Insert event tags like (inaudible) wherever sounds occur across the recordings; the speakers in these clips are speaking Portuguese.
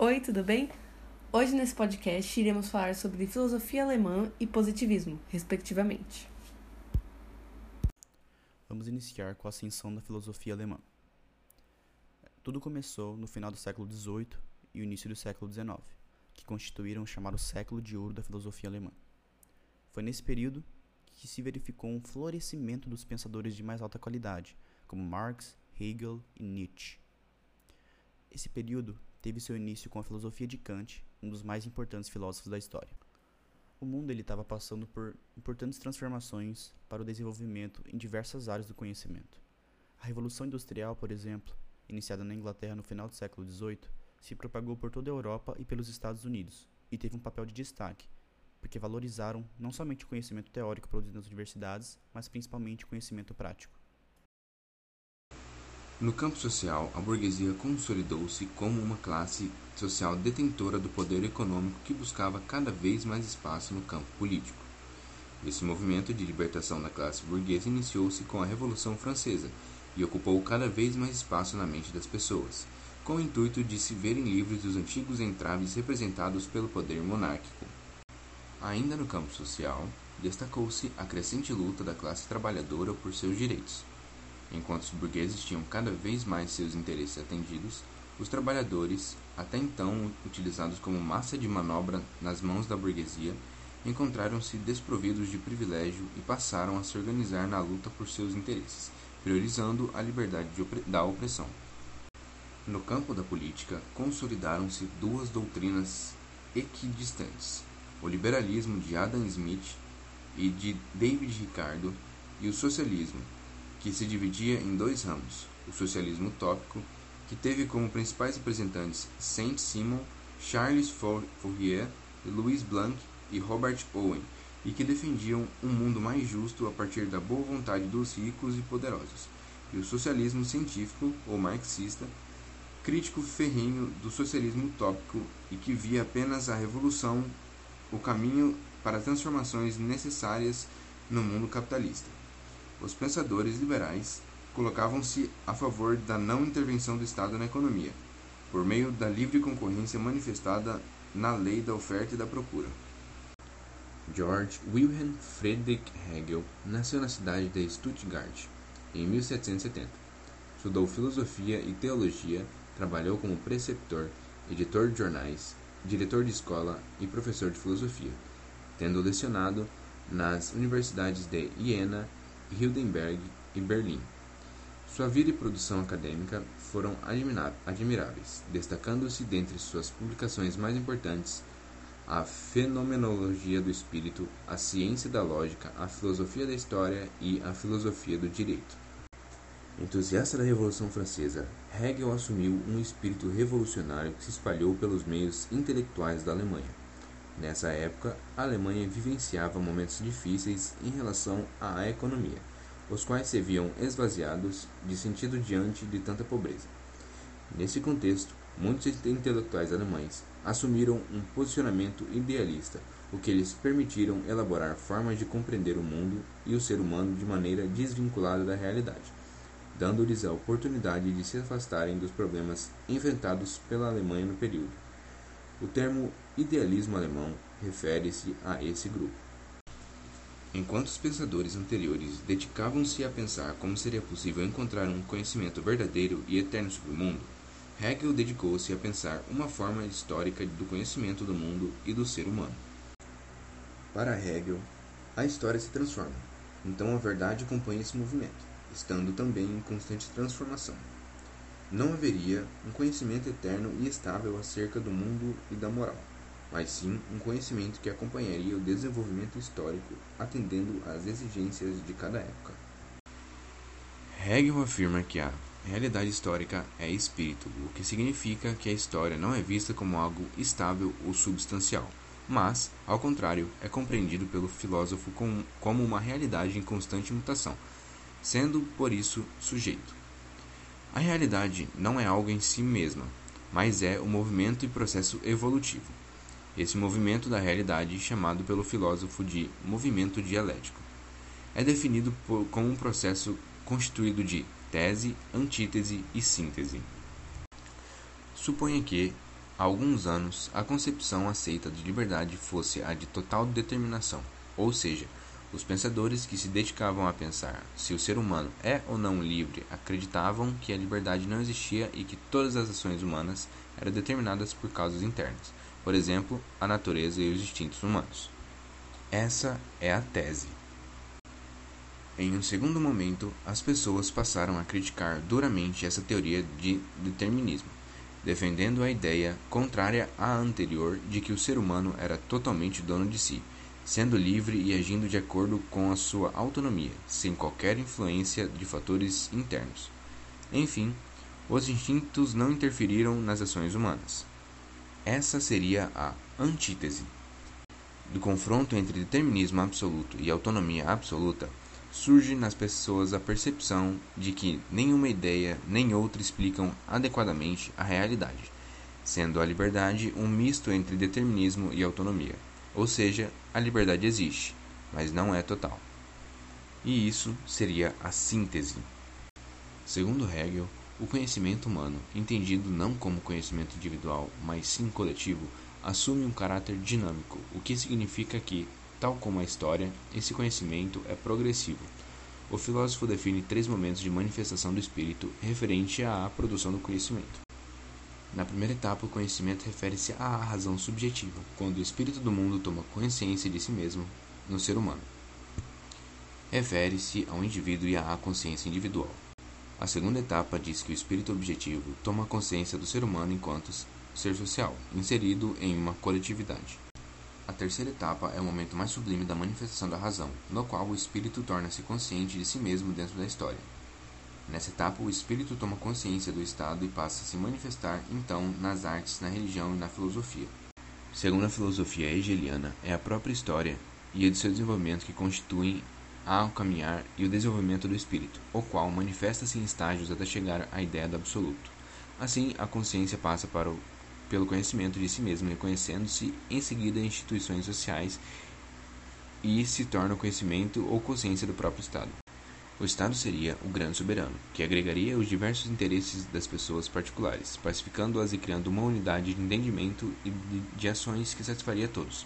Oi, tudo bem? Hoje nesse podcast iremos falar sobre filosofia alemã e positivismo, respectivamente. Vamos iniciar com a ascensão da filosofia alemã. Tudo começou no final do século XVIII e o início do século XIX, que constituíram o chamado século de ouro da filosofia alemã. Foi nesse período que se verificou um florescimento dos pensadores de mais alta qualidade, como Marx, Hegel e Nietzsche. Esse período teve seu início com a filosofia de Kant, um dos mais importantes filósofos da história. O mundo estava passando por importantes transformações para o desenvolvimento em diversas áreas do conhecimento. A Revolução Industrial, por exemplo, iniciada na Inglaterra no final do século XVIII, se propagou por toda a Europa e pelos Estados Unidos, e teve um papel de destaque, porque valorizaram não somente o conhecimento teórico produzido nas universidades, mas principalmente o conhecimento prático. No campo social, a burguesia consolidou-se como uma classe social detentora do poder econômico que buscava cada vez mais espaço no campo político. Esse movimento de libertação da classe burguesa iniciou-se com a Revolução Francesa e ocupou cada vez mais espaço na mente das pessoas, com o intuito de se verem livres dos antigos entraves representados pelo poder monárquico. Ainda no campo social, destacou-se a crescente luta da classe trabalhadora por seus direitos. Enquanto os burgueses tinham cada vez mais seus interesses atendidos, os trabalhadores, até então utilizados como massa de manobra nas mãos da burguesia, encontraram-se desprovidos de privilégio e passaram a se organizar na luta por seus interesses, priorizando a liberdade da opressão. No campo da política, consolidaram-se duas doutrinas equidistantes: o liberalismo de Adam Smith e de David Ricardo e o socialismo, que se dividia em dois ramos: o socialismo utópico, que teve como principais representantes Saint-Simon, Charles Fourier, Louis Blanc e Robert Owen, e que defendiam um mundo mais justo a partir da boa vontade dos ricos e poderosos, e o socialismo científico ou marxista, crítico ferrenho do socialismo utópico e que via apenas a revolução o caminho para transformações necessárias no mundo capitalista. Os pensadores liberais colocavam-se a favor da não intervenção do Estado na economia, por meio da livre concorrência manifestada na lei da oferta e da procura. George Wilhelm Friedrich Hegel nasceu na cidade de Stuttgart em 1770. Estudou filosofia e teologia, trabalhou como preceptor, editor de jornais, diretor de escola e professor de filosofia, tendo lecionado nas universidades de Iena Hildenberg e Berlim. Sua vida e produção acadêmica foram admiráveis, destacando-se dentre suas publicações mais importantes a Fenomenologia do Espírito, a Ciência da Lógica, a Filosofia da História e a Filosofia do Direito. Entusiasta da Revolução Francesa, Hegel assumiu um espírito revolucionário que se espalhou pelos meios intelectuais da Alemanha. Nessa época, a Alemanha vivenciava momentos difíceis em relação à economia, os quais se viam esvaziados de sentido diante de tanta pobreza. Nesse contexto, muitos intelectuais alemães assumiram um posicionamento idealista, o que lhes permitiram elaborar formas de compreender o mundo e o ser humano de maneira desvinculada da realidade, dando-lhes a oportunidade de se afastarem dos problemas enfrentados pela Alemanha no período. O termo idealismo alemão refere-se a esse grupo. Enquanto os pensadores anteriores dedicavam-se a pensar como seria possível encontrar um conhecimento verdadeiro e eterno sobre o mundo, Hegel dedicou-se a pensar uma forma histórica do conhecimento do mundo e do ser humano. Para Hegel, a história se transforma, então a verdade acompanha esse movimento, estando também em constante transformação. Não haveria um conhecimento eterno e estável acerca do mundo e da moral, mas sim um conhecimento que acompanharia o desenvolvimento histórico, atendendo às exigências de cada época. Hegel afirma que a realidade histórica é espírito, o que significa que a história não é vista como algo estável ou substancial, mas, ao contrário, é compreendido pelo filósofo como uma realidade em constante mutação, sendo por isso sujeito. A realidade não é algo em si mesma, mas é o movimento e processo evolutivo. Esse movimento da realidade, chamado pelo filósofo de movimento dialético, é definido por, como um processo constituído de tese, antítese e síntese. Suponha que há alguns anos, a concepção aceita de liberdade fosse a de total determinação, ou seja, os pensadores que se dedicavam a pensar se o ser humano é ou não livre acreditavam que a liberdade não existia e que todas as ações humanas eram determinadas por causas internas, por exemplo, a natureza e os instintos humanos. Essa é a tese. Em um segundo momento, as pessoas passaram a criticar duramente essa teoria de determinismo, defendendo a ideia contrária à anterior de que o ser humano era totalmente dono de si sendo livre e agindo de acordo com a sua autonomia, sem qualquer influência de fatores internos. Enfim, os instintos não interferiram nas ações humanas. Essa seria a antítese. Do confronto entre determinismo absoluto e autonomia absoluta, surge nas pessoas a percepção de que nenhuma ideia nem outra explicam adequadamente a realidade, sendo a liberdade um misto entre determinismo e autonomia. Ou seja, a liberdade existe, mas não é total. E isso seria a síntese. Segundo Hegel, o conhecimento humano, entendido não como conhecimento individual, mas sim coletivo, assume um caráter dinâmico, o que significa que, tal como a história, esse conhecimento é progressivo. O filósofo define três momentos de manifestação do espírito referente à produção do conhecimento. Na primeira etapa, o conhecimento refere-se à razão subjetiva, quando o espírito do mundo toma consciência de si mesmo no ser humano. Refere-se ao indivíduo e à consciência individual. A segunda etapa diz que o espírito objetivo toma consciência do ser humano enquanto ser social, inserido em uma coletividade. A terceira etapa é o momento mais sublime da manifestação da razão, no qual o espírito torna-se consciente de si mesmo dentro da história. Nessa etapa, o espírito toma consciência do estado e passa a se manifestar, então, nas artes, na religião e na filosofia. Segundo a filosofia hegeliana, é a própria história e a de seu desenvolvimento que constituem o caminhar e o desenvolvimento do espírito, o qual manifesta-se em estágios até chegar à ideia do absoluto. Assim, a consciência passa para o, pelo conhecimento de si mesmo, reconhecendo-se em seguida instituições sociais e se torna o conhecimento ou consciência do próprio estado. O Estado seria o grande soberano, que agregaria os diversos interesses das pessoas particulares, pacificando-as e criando uma unidade de entendimento e de ações que satisfaria todos.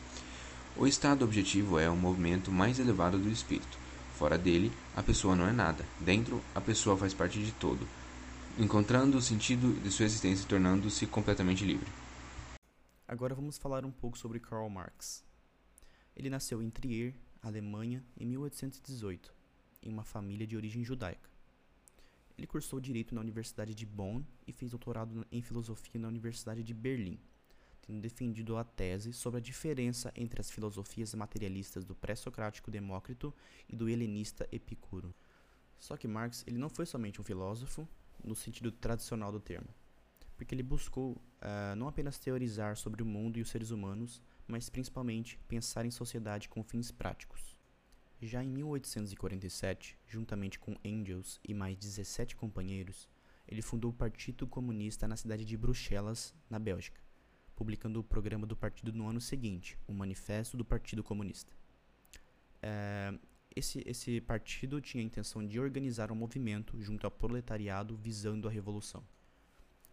O estado objetivo é o movimento mais elevado do espírito. Fora dele, a pessoa não é nada. Dentro, a pessoa faz parte de todo, encontrando o sentido de sua existência e tornando-se completamente livre. Agora vamos falar um pouco sobre Karl Marx. Ele nasceu em Trier, Alemanha, em 1818 em uma família de origem judaica. Ele cursou direito na Universidade de Bonn e fez doutorado em filosofia na Universidade de Berlim, tendo defendido a tese sobre a diferença entre as filosofias materialistas do pré-socrático Demócrito e do helenista Epicuro. Só que Marx ele não foi somente um filósofo no sentido tradicional do termo, porque ele buscou uh, não apenas teorizar sobre o mundo e os seres humanos, mas principalmente pensar em sociedade com fins práticos. Já em 1847, juntamente com Engels e mais 17 companheiros, ele fundou o Partido Comunista na cidade de Bruxelas, na Bélgica, publicando o programa do partido no ano seguinte, o Manifesto do Partido Comunista. É, esse, esse partido tinha a intenção de organizar um movimento junto ao proletariado visando a revolução.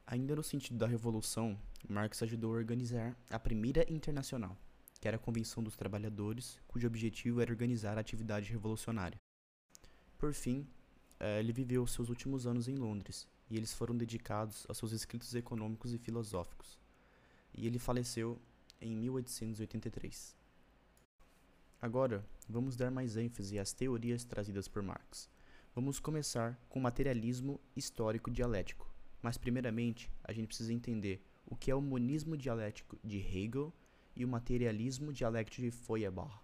Ainda no sentido da revolução, Marx ajudou a organizar a Primeira Internacional, que era a Convenção dos Trabalhadores, cujo objetivo era organizar a atividade revolucionária. Por fim, eh, ele viveu seus últimos anos em Londres, e eles foram dedicados aos seus escritos econômicos e filosóficos. E ele faleceu em 1883. Agora, vamos dar mais ênfase às teorias trazidas por Marx. Vamos começar com o materialismo histórico dialético. Mas, primeiramente, a gente precisa entender o que é o monismo dialético de Hegel e o materialismo dialético de Feuerbach.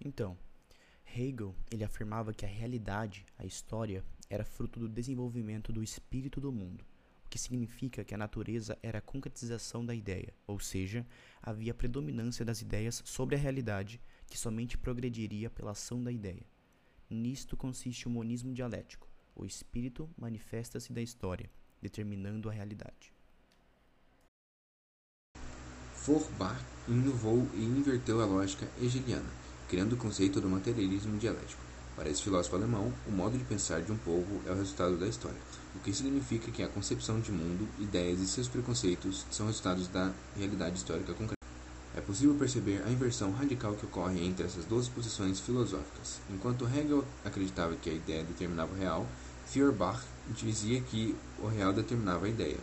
Então, Hegel ele afirmava que a realidade, a história, era fruto do desenvolvimento do espírito do mundo, que significa que a natureza era a concretização da ideia, ou seja, havia predominância das ideias sobre a realidade, que somente progrediria pela ação da ideia. Nisto consiste o monismo dialético. O espírito manifesta-se da história, determinando a realidade. Feuerbach inovou e inverteu a lógica hegeliana, criando o conceito do materialismo dialético. Para esse filósofo alemão, o modo de pensar de um povo é o resultado da história. o que significa que a concepção de mundo, ideias e seus preconceitos são resultados da realidade histórica concreta. É possível perceber a inversão radical que ocorre entre essas duas posições filosóficas. Enquanto Hegel acreditava que a ideia determinava o real, Feuerbach dizia que o real determinava a ideia.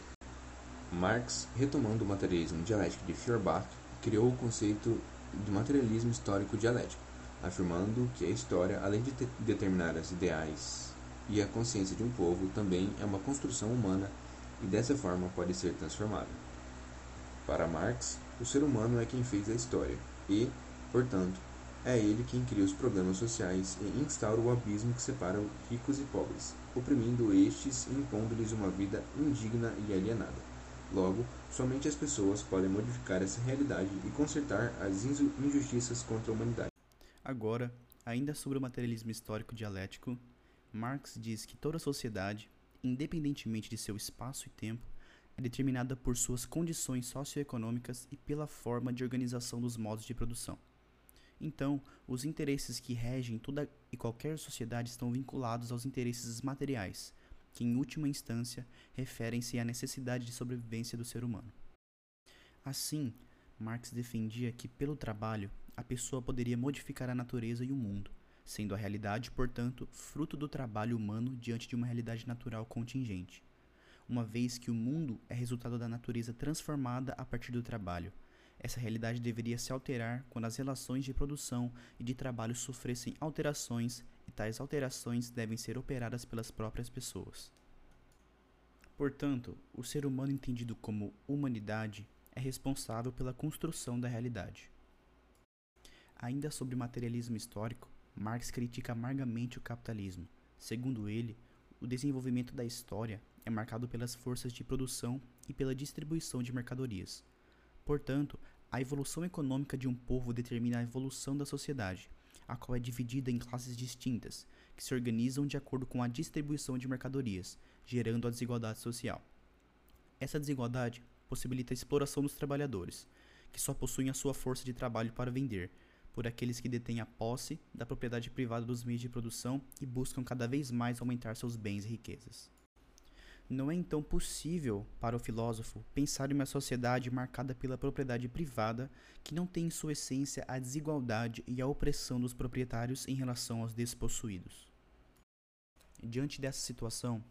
Marx, retomando o materialismo dialético de Feuerbach, criou o conceito de materialismo histórico dialético, afirmando que a história, além de determinar as ideais e a consciência de um povo, também é uma construção humana e dessa forma pode ser transformada. Para Marx, o ser humano é quem fez a história e, portanto, é ele quem cria os problemas sociais e instaura o abismo que separa ricos e pobres, oprimindo estes e impondo-lhes uma vida indigna e alienada. Logo, somente as pessoas podem modificar essa realidade e consertar as injustiças contra a humanidade. Agora, ainda sobre o materialismo histórico dialético, Marx diz que toda sociedade, independentemente de seu espaço e tempo, é determinada por suas condições socioeconômicas e pela forma de organização dos modos de produção. Então, os interesses que regem toda e qualquer sociedade estão vinculados aos interesses materiais, que em última instância referem-se à necessidade de sobrevivência do ser humano. Assim, Marx defendia que pelo trabalho a pessoa poderia modificar a natureza e o mundo, sendo a realidade, portanto, fruto do trabalho humano diante de uma realidade natural contingente, uma vez que o mundo é resultado da natureza transformada a partir do trabalho. Essa realidade deveria se alterar quando as relações de produção e de trabalho sofressem alterações e tais alterações devem ser operadas pelas próprias pessoas. Portanto, o ser humano entendido como humanidade é responsável pela construção da realidade. Ainda sobre materialismo histórico, Marx critica amargamente o capitalismo. Segundo ele, o desenvolvimento da história é marcado pelas forças de produção e pela distribuição de mercadorias. Portanto, a evolução econômica de um povo determina a evolução da sociedade, a qual é dividida em classes distintas, que se organizam de acordo com a distribuição de mercadorias, gerando a desigualdade social. Essa desigualdade possibilita a exploração dos trabalhadores, que só possuem a sua força de trabalho para vender, por aqueles que detêm a posse da propriedade privada dos meios de produção e buscam cada vez mais aumentar seus bens e riquezas. Não é então possível para o filósofo pensar em uma sociedade marcada pela propriedade privada que não tem em sua essência a desigualdade e a opressão dos proprietários em relação aos despossuídos. Diante dessa situação,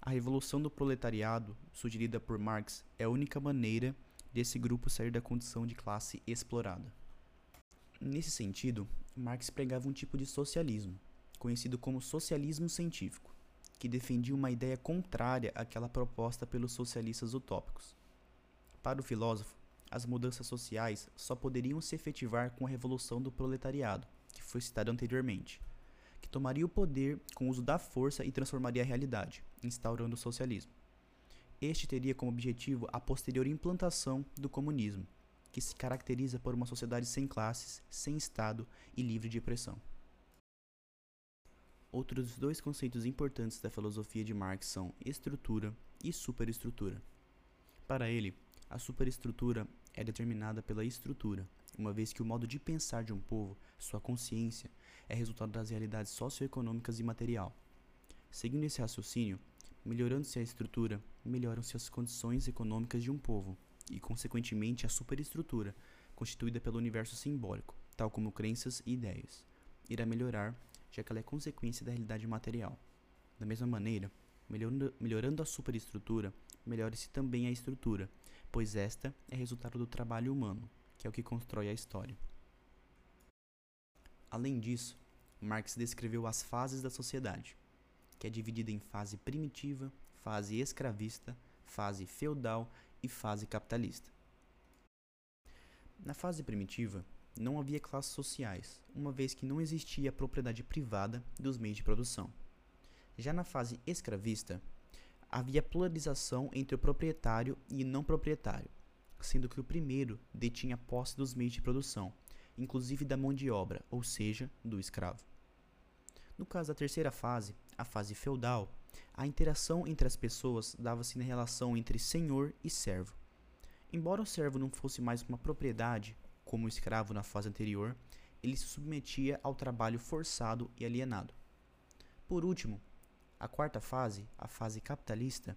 a revolução do proletariado, sugerida por Marx, é a única maneira desse grupo sair da condição de classe explorada. Nesse sentido, Marx pregava um tipo de socialismo, conhecido como socialismo científico que defendia uma ideia contrária àquela proposta pelos socialistas utópicos. Para o filósofo, as mudanças sociais só poderiam se efetivar com a revolução do proletariado, que foi citada anteriormente, que tomaria o poder com o uso da força e transformaria a realidade, instaurando o socialismo. Este teria como objetivo a posterior implantação do comunismo, que se caracteriza por uma sociedade sem classes, sem Estado e livre de opressão. Outros dois conceitos importantes da filosofia de Marx são estrutura e superestrutura. Para ele, a superestrutura é determinada pela estrutura, uma vez que o modo de pensar de um povo, sua consciência, é resultado das realidades socioeconômicas e material. Seguindo esse raciocínio, melhorando-se a estrutura, melhoram-se as condições econômicas de um povo, e, consequentemente, a superestrutura, constituída pelo universo simbólico, tal como crenças e ideias, irá melhorar já que ela é consequência da realidade material. Da mesma maneira, melhorando, melhorando a superestrutura, melhora-se também a estrutura, pois esta é resultado do trabalho humano, que é o que constrói a história. Além disso, Marx descreveu as fases da sociedade, que é dividida em fase primitiva, fase escravista, fase feudal e fase capitalista. Na fase primitiva, não havia classes sociais, uma vez que não existia a propriedade privada dos meios de produção. Já na fase escravista, havia polarização entre o proprietário e o não proprietário, sendo que o primeiro detinha posse dos meios de produção, inclusive da mão de obra, ou seja, do escravo. No caso da terceira fase, a fase feudal, a interação entre as pessoas dava-se na relação entre senhor e servo. Embora o servo não fosse mais uma propriedade, como escravo na fase anterior, ele se submetia ao trabalho forçado e alienado. Por último, A quarta fase, a fase capitalista,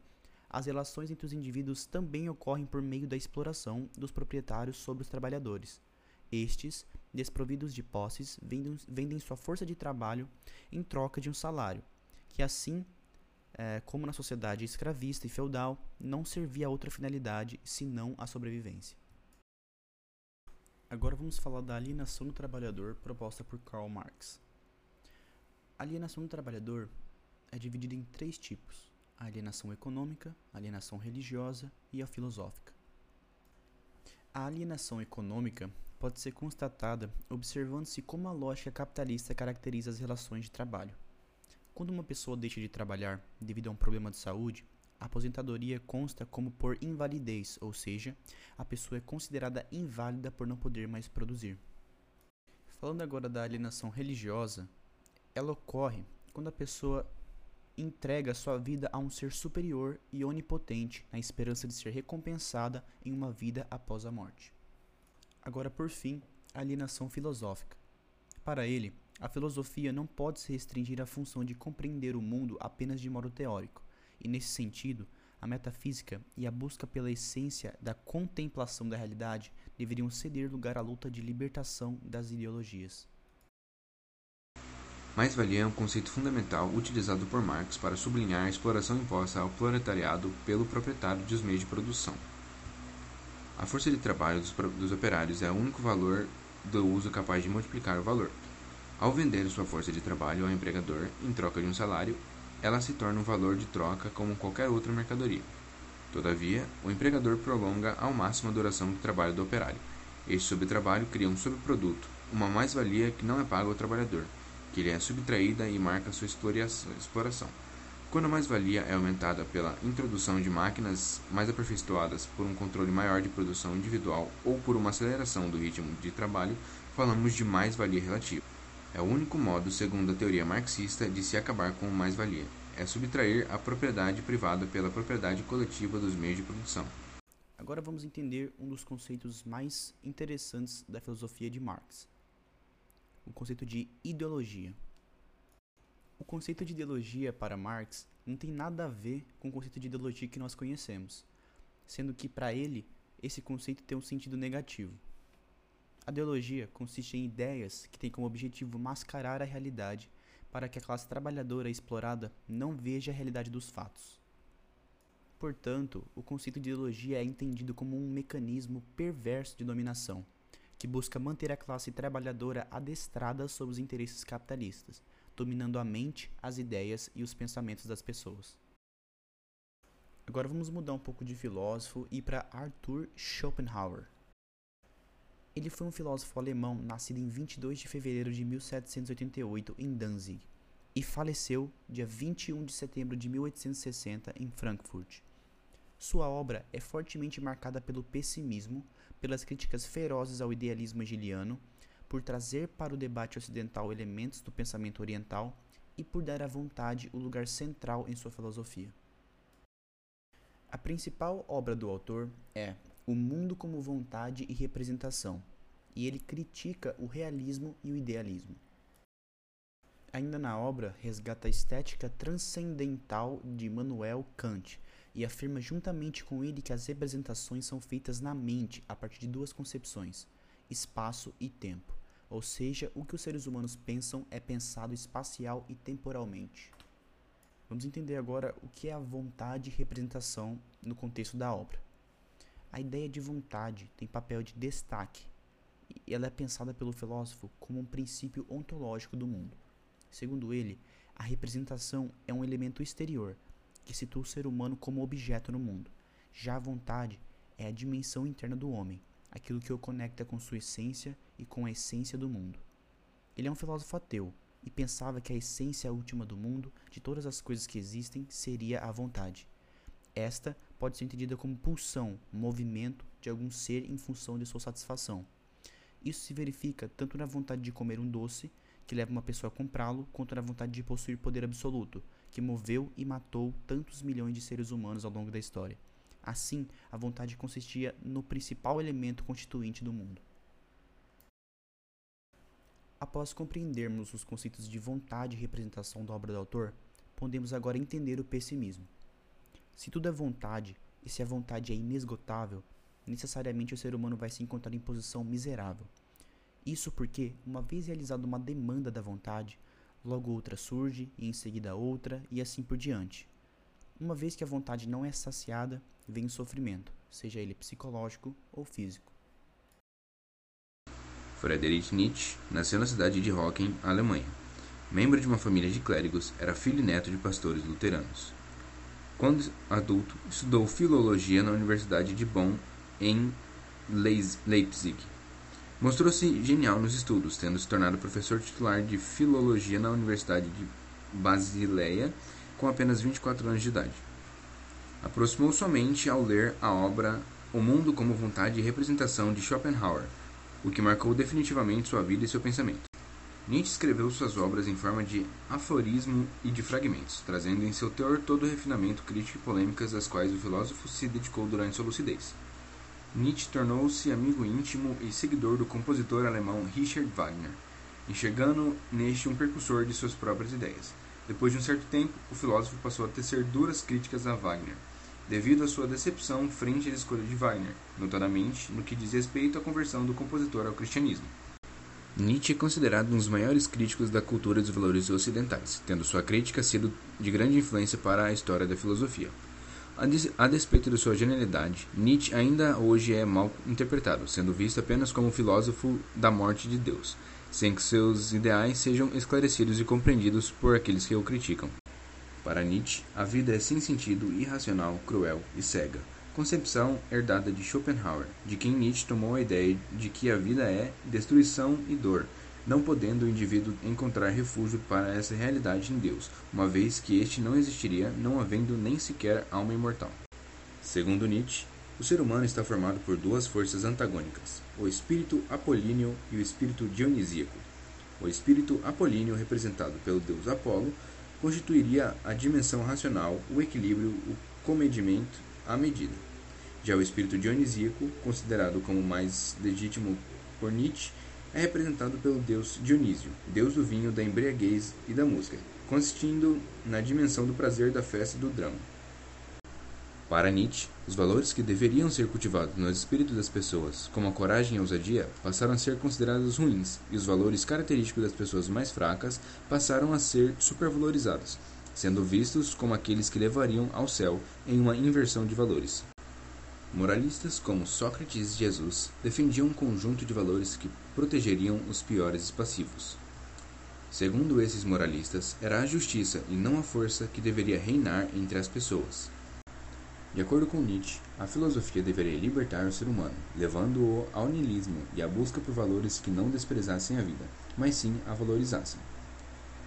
as relações entre os indivíduos também ocorrem por meio da exploração dos proprietários sobre os trabalhadores. Estes, desprovidos de posses, vendem sua força de trabalho em troca de um salário, que assim é, como na sociedade escravista e feudal, não servia a outra finalidade senão a sobrevivência. Agora vamos falar da alienação do trabalhador proposta por Karl Marx. A alienação do trabalhador é dividida em três tipos: a alienação econômica, a alienação religiosa e a filosófica. A alienação econômica pode ser constatada observando-se como a lógica capitalista caracteriza as relações de trabalho. Quando uma pessoa deixa de trabalhar devido a um problema de saúde, a aposentadoria consta como por invalidez, ou seja, a pessoa é considerada inválida por não poder mais produzir. Falando agora da alienação religiosa, ela ocorre quando a pessoa entrega sua vida a um ser superior e onipotente na esperança de ser recompensada em uma vida após a morte. Agora, por fim, a alienação filosófica. Para ele, a filosofia não pode se restringir à função de compreender o mundo apenas de modo teórico, e nesse sentido, a metafísica e a busca pela essência da contemplação da realidade deveriam ceder lugar à luta de libertação das ideologias. Mais-valia é um conceito fundamental utilizado por Marx para sublinhar a exploração imposta ao proletariado pelo proprietário dos meios de produção. A força de trabalho dos, dos operários é o único valor do uso capaz de multiplicar o valor. Ao vender sua força de trabalho ao empregador em troca de um salário, ela se torna um valor de troca como qualquer outra mercadoria. Todavia, o empregador prolonga ao máximo a duração do trabalho do operário. Este subtrabalho cria um subproduto, uma mais-valia que não é paga ao trabalhador, que lhe é subtraída e marca sua exploração. Quando a mais-valia é aumentada pela introdução de máquinas mais aperfeiçoadas por um controle maior de produção individual ou por uma aceleração do ritmo de trabalho, falamos de mais-valia relativa. É o único modo, segundo a teoria marxista, de se acabar com mais-valia. É subtrair a propriedade privada pela propriedade coletiva dos meios de produção. Agora vamos entender um dos conceitos mais interessantes da filosofia de Marx: o conceito de ideologia. O conceito de ideologia para Marx não tem nada a ver com o conceito de ideologia que nós conhecemos, sendo que para ele esse conceito tem um sentido negativo. A ideologia consiste em ideias que têm como objetivo mascarar a realidade para que a classe trabalhadora explorada não veja a realidade dos fatos. Portanto, o conceito de ideologia é entendido como um mecanismo perverso de dominação, que busca manter a classe trabalhadora adestrada sobre os interesses capitalistas, dominando a mente, as ideias e os pensamentos das pessoas. Agora vamos mudar um pouco de filósofo e para Arthur Schopenhauer. Ele foi um filósofo alemão nascido em 22 de fevereiro de 1788 em Danzig e faleceu dia 21 de setembro de 1860 em Frankfurt. Sua obra é fortemente marcada pelo pessimismo, pelas críticas ferozes ao idealismo hegeliano, por trazer para o debate ocidental elementos do pensamento oriental e por dar à vontade o lugar central em sua filosofia. A principal obra do autor é o mundo como vontade e representação, e ele critica o realismo e o idealismo. Ainda na obra, resgata a estética transcendental de Immanuel Kant e afirma juntamente com ele que as representações são feitas na mente a partir de duas concepções, espaço e tempo. Ou seja, o que os seres humanos pensam é pensado espacial e temporalmente. Vamos entender agora o que é a vontade e representação no contexto da obra. A ideia de vontade tem papel de destaque e ela é pensada pelo filósofo como um princípio ontológico do mundo. Segundo ele, a representação é um elemento exterior que situa o ser humano como objeto no mundo. Já a vontade é a dimensão interna do homem, aquilo que o conecta com sua essência e com a essência do mundo. Ele é um filósofo ateu e pensava que a essência última do mundo, de todas as coisas que existem, seria a vontade. Esta pode ser entendida como pulsão, movimento de algum ser em função de sua satisfação. Isso se verifica tanto na vontade de comer um doce, que leva uma pessoa a comprá-lo, quanto na vontade de possuir poder absoluto, que moveu e matou tantos milhões de seres humanos ao longo da história. Assim, a vontade consistia no principal elemento constituinte do mundo. Após compreendermos os conceitos de vontade e representação da obra do autor, podemos agora entender o pessimismo. Se tudo é vontade, e se a vontade é inesgotável, necessariamente o ser humano vai se encontrar em posição miserável. Isso porque, uma vez realizada uma demanda da vontade, logo outra surge, e em seguida outra, e assim por diante. Uma vez que a vontade não é saciada, vem o sofrimento, seja ele psicológico ou físico. Friedrich Nietzsche nasceu na cidade de Hocken, Alemanha. Membro de uma família de clérigos, era filho e neto de pastores luteranos. Quando adulto, estudou filologia na Universidade de Bonn, em Leipzig. Mostrou-se genial nos estudos, tendo se tornado professor titular de filologia na Universidade de Basileia com apenas 24 anos de idade. Aproximou somente ao ler a obra O Mundo como Vontade e Representação de Schopenhauer, o que marcou definitivamente sua vida e seu pensamento. Nietzsche escreveu suas obras em forma de aforismo e de fragmentos, trazendo em seu teor todo o refinamento crítico e polêmicas às quais o filósofo se dedicou durante sua lucidez. Nietzsche tornou-se amigo íntimo e seguidor do compositor alemão Richard Wagner, enxergando neste um precursor de suas próprias ideias. Depois de um certo tempo, o filósofo passou a tecer duras críticas a Wagner, devido à sua decepção frente à escolha de Wagner, notadamente no que diz respeito à conversão do compositor ao cristianismo. Nietzsche é considerado um dos maiores críticos da cultura dos valores ocidentais, tendo sua crítica sido de grande influência para a história da filosofia. A despeito de sua genialidade, Nietzsche ainda hoje é mal interpretado, sendo visto apenas como um filósofo da morte de Deus, sem que seus ideais sejam esclarecidos e compreendidos por aqueles que o criticam. Para Nietzsche, a vida é sem sentido, irracional, cruel e cega. Concepção herdada de Schopenhauer, de quem Nietzsche tomou a ideia de que a vida é destruição e dor, não podendo o indivíduo encontrar refúgio para essa realidade em Deus, uma vez que este não existiria, não havendo nem sequer alma imortal. Segundo Nietzsche, o ser humano está formado por duas forças antagônicas, o espírito apolíneo e o espírito dionisíaco. O espírito apolíneo, representado pelo deus Apolo, constituiria a dimensão racional, o equilíbrio, o comedimento, a medida. Já o espírito dionisíaco, considerado como mais legítimo por Nietzsche, é representado pelo deus Dionísio, deus do vinho, da embriaguez e da música, consistindo na dimensão do prazer, da festa e do drama. Para Nietzsche, os valores que deveriam ser cultivados nos espíritos das pessoas, como a coragem e a ousadia, passaram a ser considerados ruins, e os valores característicos das pessoas mais fracas passaram a ser supervalorizados, sendo vistos como aqueles que levariam ao céu em uma inversão de valores. Moralistas como Sócrates e Jesus defendiam um conjunto de valores que protegeriam os piores passivos. Segundo esses moralistas, era a justiça e não a força que deveria reinar entre as pessoas. De acordo com Nietzsche, a filosofia deveria libertar o ser humano, levando-o ao niilismo e à busca por valores que não desprezassem a vida, mas sim a valorizassem.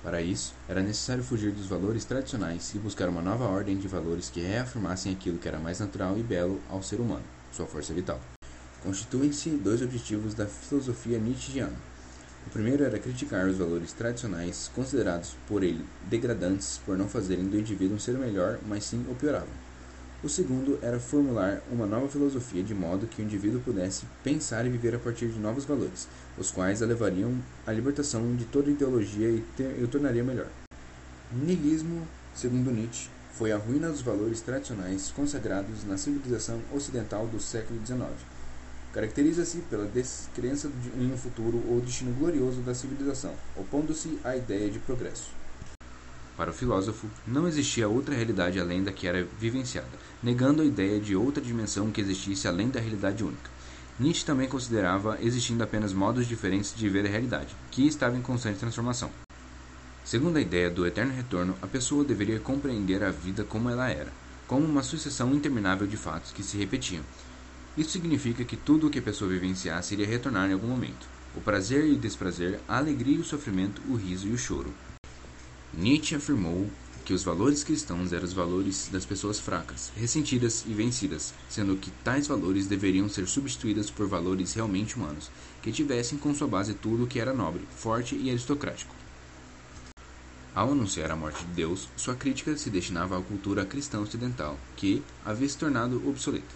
Para isso, era necessário fugir dos valores tradicionais e buscar uma nova ordem de valores que reafirmassem aquilo que era mais natural e belo ao ser humano, sua força vital. Constituem-se dois objetivos da filosofia nietzschiana. O primeiro era criticar os valores tradicionais considerados por ele degradantes por não fazerem do indivíduo um ser melhor, mas sim o pioravam. O segundo era formular uma nova filosofia de modo que o indivíduo pudesse pensar e viver a partir de novos valores, os quais a levariam à libertação de toda ideologia e, e o tornaria melhor. Nihilismo, segundo Nietzsche, foi a ruína dos valores tradicionais consagrados na civilização ocidental do século XIX. Caracteriza-se pela descrença em um futuro ou destino glorioso da civilização, opondo-se à ideia de progresso. Para o filósofo, não existia outra realidade além da que era vivenciada, negando a ideia de outra dimensão que existisse além da realidade única. Nietzsche também considerava existindo apenas modos diferentes de ver a realidade, que estava em constante transformação. Segundo a ideia do eterno retorno, a pessoa deveria compreender a vida como ela era, como uma sucessão interminável de fatos que se repetiam. Isso significa que tudo o que a pessoa vivenciasse iria retornar em algum momento: o prazer e o desprazer, a alegria e o sofrimento, o riso e o choro. Nietzsche afirmou que os valores cristãos eram os valores das pessoas fracas, ressentidas e vencidas, sendo que tais valores deveriam ser substituídos por valores realmente humanos, que tivessem com sua base tudo o que era nobre, forte e aristocrático. Ao anunciar a morte de Deus, sua crítica se destinava à cultura cristã ocidental, que havia se tornado obsoleta.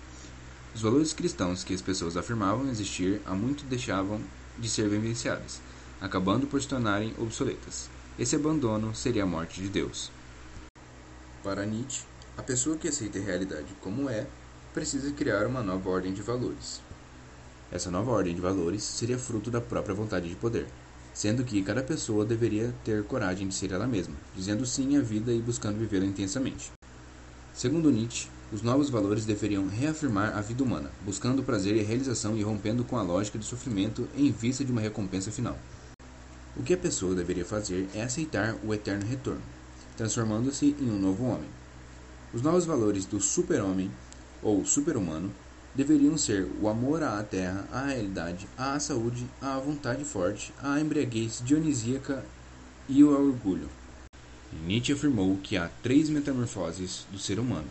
Os valores cristãos que as pessoas afirmavam existir há muito deixavam de ser vivenciados, acabando por se tornarem obsoletas. Esse abandono seria a morte de Deus. Para Nietzsche, a pessoa que aceita a realidade como é precisa criar uma nova ordem de valores. Essa nova ordem de valores seria fruto da própria vontade de poder, sendo que cada pessoa deveria ter coragem de ser ela mesma, dizendo sim à vida e buscando vivê-la intensamente. Segundo Nietzsche, os novos valores deveriam reafirmar a vida humana, buscando prazer e realização e rompendo com a lógica de sofrimento em vista de uma recompensa final. O que a pessoa deveria fazer é aceitar o eterno retorno, transformando-se em um novo homem. Os novos valores do super-homem ou super-humano deveriam ser o amor à terra, à realidade, à saúde, à vontade forte, à embriaguez dionisíaca e ao orgulho. Nietzsche afirmou que há três metamorfoses do ser humano,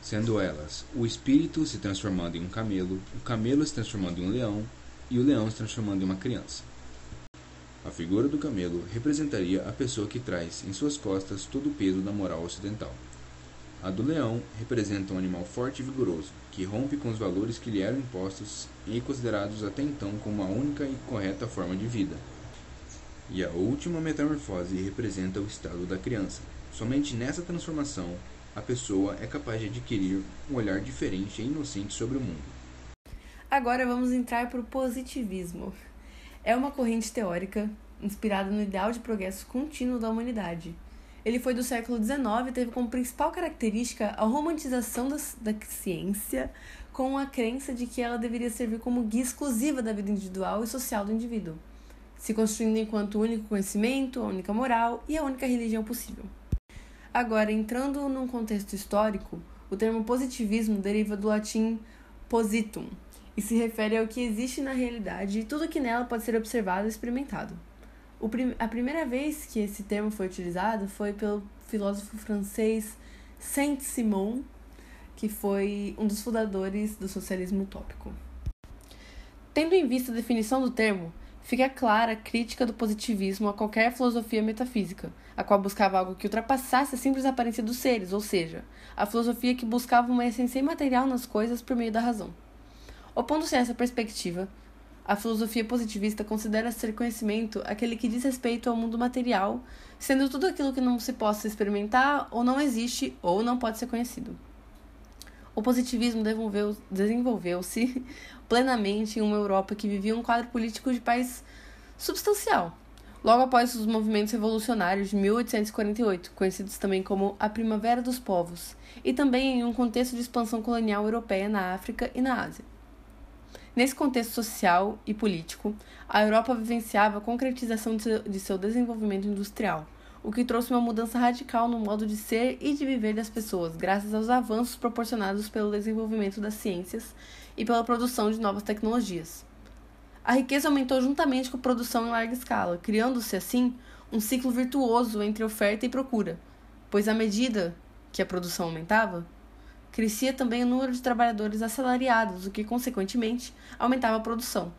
sendo elas o espírito se transformando em um camelo, o camelo se transformando em um leão e o leão se transformando em uma criança. A figura do camelo representaria a pessoa que traz em suas costas todo o peso da moral ocidental. A do leão representa um animal forte e vigoroso, que rompe com os valores que lhe eram impostos e considerados até então como a única e correta forma de vida. E a última metamorfose representa o estado da criança. Somente nessa transformação, a pessoa é capaz de adquirir um olhar diferente e inocente sobre o mundo. Agora vamos entrar para o positivismo. É uma corrente teórica inspirada no ideal de progresso contínuo da humanidade ele foi do século XIX e teve como principal característica a romantização da, ciência com a crença de que ela deveria servir como guia exclusiva da vida individual e social do indivíduo, se construindo enquanto o único conhecimento, a única moral e a única religião possível. Agora, entrando num contexto histórico, o termo positivismo deriva do latim positum e se refere ao que existe na realidade e tudo que nela pode ser observado e experimentado. Prim a primeira vez que esse termo foi utilizado foi pelo filósofo francês Saint-Simon, que foi um dos fundadores do socialismo utópico. Tendo em vista a definição do termo, fica clara a crítica do positivismo a qualquer filosofia metafísica, a qual buscava algo que ultrapassasse a simples aparência dos seres, ou seja, a filosofia que buscava uma essência imaterial nas coisas por meio da razão. Opondo-se a essa perspectiva, a filosofia positivista considera ser conhecimento aquele que diz respeito ao mundo material, sendo tudo aquilo que não se possa experimentar ou não existe ou não pode ser conhecido. O positivismo desenvolveu-se (laughs) plenamente em uma Europa que vivia um quadro político de paz substancial, logo após os movimentos revolucionários de 1848, conhecidos também como a Primavera dos Povos, e também em um contexto de expansão colonial europeia na África e na Ásia. Nesse contexto social e político, a Europa vivenciava a concretização de seu desenvolvimento industrial, o que trouxe uma mudança radical no modo de ser e de viver das pessoas, graças aos avanços proporcionados pelo desenvolvimento das ciências e pela produção de novas tecnologias. A riqueza aumentou juntamente com a produção em larga escala, criando-se assim um ciclo virtuoso entre oferta e procura, pois à medida que a produção aumentava, Crescia também o número de trabalhadores assalariados, o que, consequentemente, aumentava a produção.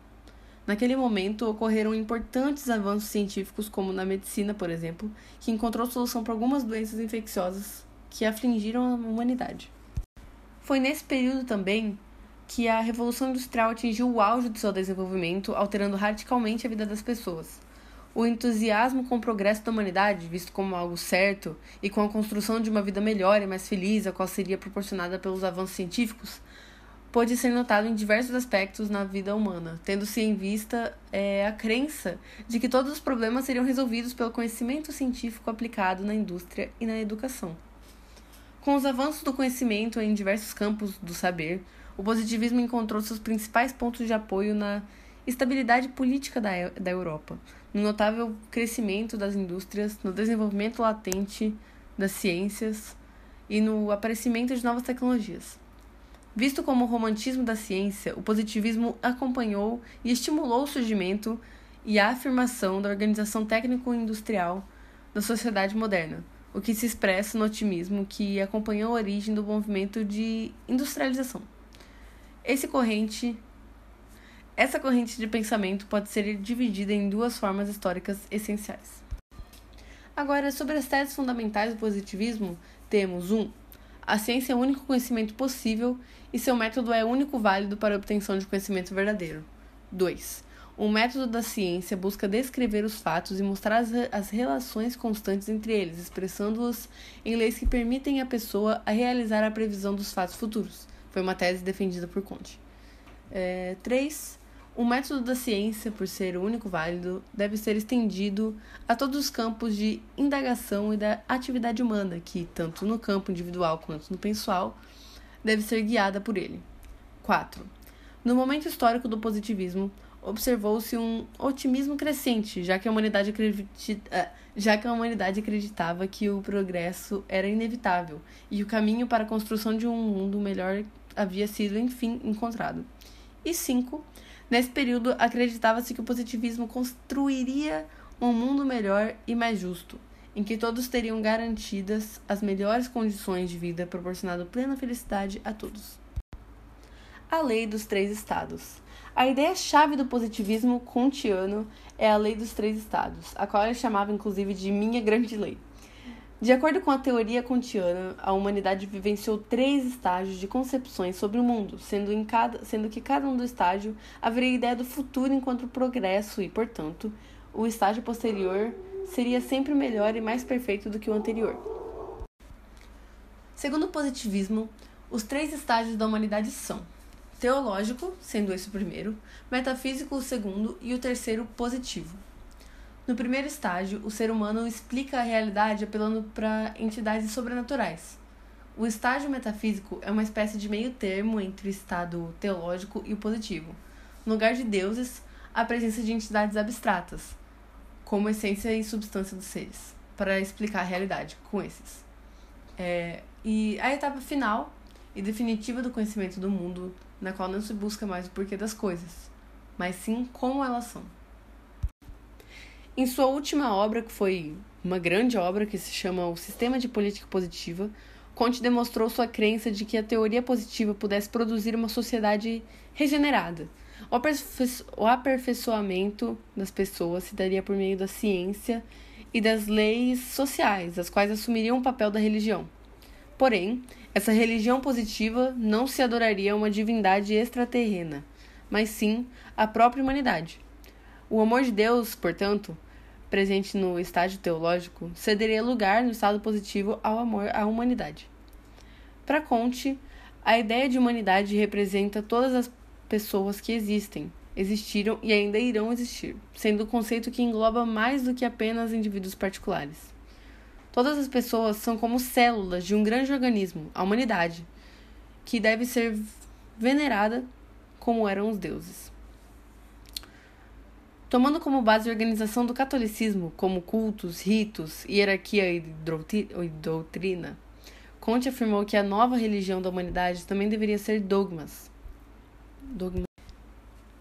Naquele momento, ocorreram importantes avanços científicos, como na medicina, por exemplo, que encontrou solução para algumas doenças infecciosas que afligiram a humanidade. Foi nesse período também que a Revolução Industrial atingiu o auge do seu desenvolvimento, alterando radicalmente a vida das pessoas. O entusiasmo com o progresso da humanidade, visto como algo certo, e com a construção de uma vida melhor e mais feliz, a qual seria proporcionada pelos avanços científicos, pode ser notado em diversos aspectos na vida humana, tendo-se em vista é, a crença de que todos os problemas seriam resolvidos pelo conhecimento científico aplicado na indústria e na educação. Com os avanços do conhecimento em diversos campos do saber, o positivismo encontrou seus principais pontos de apoio na estabilidade política da, da Europa, no notável crescimento das indústrias, no desenvolvimento latente das ciências e no aparecimento de novas tecnologias. Visto como o romantismo da ciência, o positivismo acompanhou e estimulou o surgimento e a afirmação da organização técnico-industrial da sociedade moderna, o que se expressa no otimismo que acompanhou a origem do movimento de industrialização. Esse corrente essa corrente de pensamento pode ser dividida em duas formas históricas essenciais. Agora, sobre as teses fundamentais do positivismo, temos 1. Um, a ciência é o único conhecimento possível e seu método é o único válido para a obtenção de conhecimento verdadeiro. 2. O método da ciência busca descrever os fatos e mostrar as, as relações constantes entre eles, expressando-os em leis que permitem à pessoa a realizar a previsão dos fatos futuros. Foi uma tese defendida por Conte. 3. É, o método da ciência, por ser o único válido, deve ser estendido a todos os campos de indagação e da atividade humana, que, tanto no campo individual quanto no pessoal, deve ser guiada por ele. 4. No momento histórico do positivismo, observou-se um otimismo crescente, já que a humanidade acredita, eh, já que a humanidade acreditava que o progresso era inevitável e o caminho para a construção de um mundo melhor havia sido enfim encontrado. E 5. Nesse período, acreditava-se que o positivismo construiria um mundo melhor e mais justo, em que todos teriam garantidas as melhores condições de vida, proporcionando plena felicidade a todos. A Lei dos Três Estados. A ideia-chave do positivismo kantiano é a Lei dos Três Estados, a qual ele chamava inclusive de Minha Grande Lei. De acordo com a teoria kantiana, a humanidade vivenciou três estágios de concepções sobre o mundo, sendo, em cada, sendo que cada um do estágio haveria ideia do futuro enquanto progresso e, portanto, o estágio posterior seria sempre melhor e mais perfeito do que o anterior. Segundo o positivismo, os três estágios da humanidade são teológico, sendo esse o primeiro, metafísico o segundo e o terceiro positivo. No primeiro estágio, o ser humano explica a realidade apelando para entidades sobrenaturais. O estágio metafísico é uma espécie de meio termo entre o estado teológico e o positivo. No lugar de deuses, a presença de entidades abstratas, como essência e substância dos seres, para explicar a realidade com esses. É, e a etapa final e definitiva do conhecimento do mundo, na qual não se busca mais o porquê das coisas, mas sim como elas são. Em sua última obra, que foi uma grande obra que se chama O Sistema de Política Positiva, Conte demonstrou sua crença de que a teoria positiva pudesse produzir uma sociedade regenerada. O aperfeiçoamento das pessoas se daria por meio da ciência e das leis sociais, as quais assumiriam o papel da religião. Porém, essa religião positiva não se adoraria a uma divindade extraterrena, mas sim a própria humanidade. O amor de Deus, portanto, presente no estágio teológico, cederia lugar no estado positivo ao amor à humanidade. Para Conte, a ideia de humanidade representa todas as pessoas que existem, existiram e ainda irão existir, sendo o um conceito que engloba mais do que apenas indivíduos particulares. Todas as pessoas são como células de um grande organismo, a humanidade, que deve ser venerada como eram os deuses. Tomando como base a organização do catolicismo, como cultos, ritos, hierarquia e doutrina, Conte afirmou que a nova religião da humanidade também deveria ser dogmas. Dogma.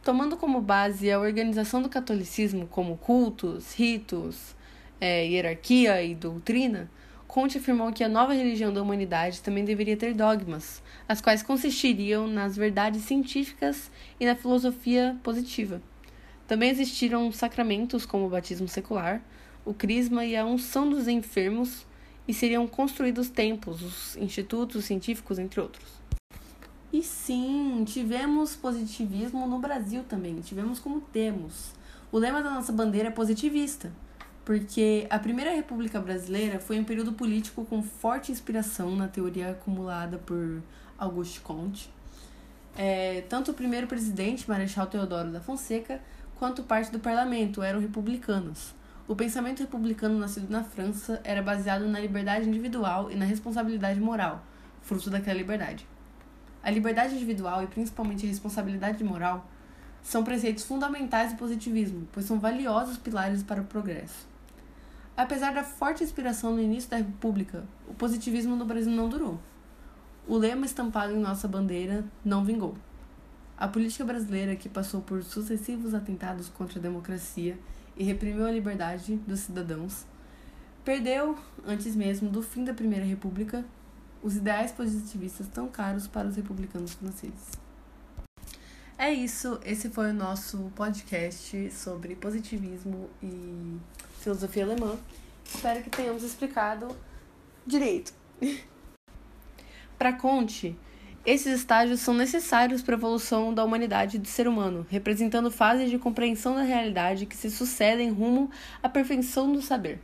Tomando como base a organização do catolicismo, como cultos, ritos, é, hierarquia e doutrina, Conte afirmou que a nova religião da humanidade também deveria ter dogmas, as quais consistiriam nas verdades científicas e na filosofia positiva. Também existiram sacramentos como o batismo secular, o crisma e a unção dos enfermos, e seriam construídos templos, os institutos científicos, entre outros. E sim, tivemos positivismo no Brasil também, tivemos como temos. O lema da nossa bandeira é positivista, porque a Primeira República Brasileira foi um período político com forte inspiração na teoria acumulada por Auguste Comte. É, tanto o primeiro presidente, Marechal Teodoro da Fonseca, quanto parte do parlamento eram republicanos. O pensamento republicano nascido na França era baseado na liberdade individual e na responsabilidade moral, fruto daquela liberdade. A liberdade individual e principalmente a responsabilidade moral são preceitos fundamentais do positivismo, pois são valiosos pilares para o progresso. Apesar da forte inspiração no início da República, o positivismo no Brasil não durou. O lema estampado em nossa bandeira não vingou. A política brasileira, que passou por sucessivos atentados contra a democracia e reprimiu a liberdade dos cidadãos, perdeu, antes mesmo do fim da Primeira República, os ideais positivistas tão caros para os republicanos franceses. É isso, esse foi o nosso podcast sobre positivismo e filosofia alemã. Espero que tenhamos explicado direito. (laughs) Para Conte, Esses estágios são necessários para a evolução da humanidade e do ser humano, representando fases de compreensão da realidade que se sucedem rumo à perfeição do saber.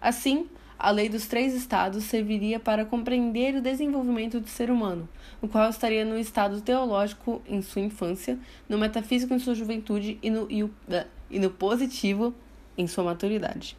Assim, a lei dos três estados serviria para compreender o desenvolvimento do ser humano, o qual estaria no estado teológico em sua infância, no metafísico em sua juventude e no, e, o, e no positivo em sua maturidade.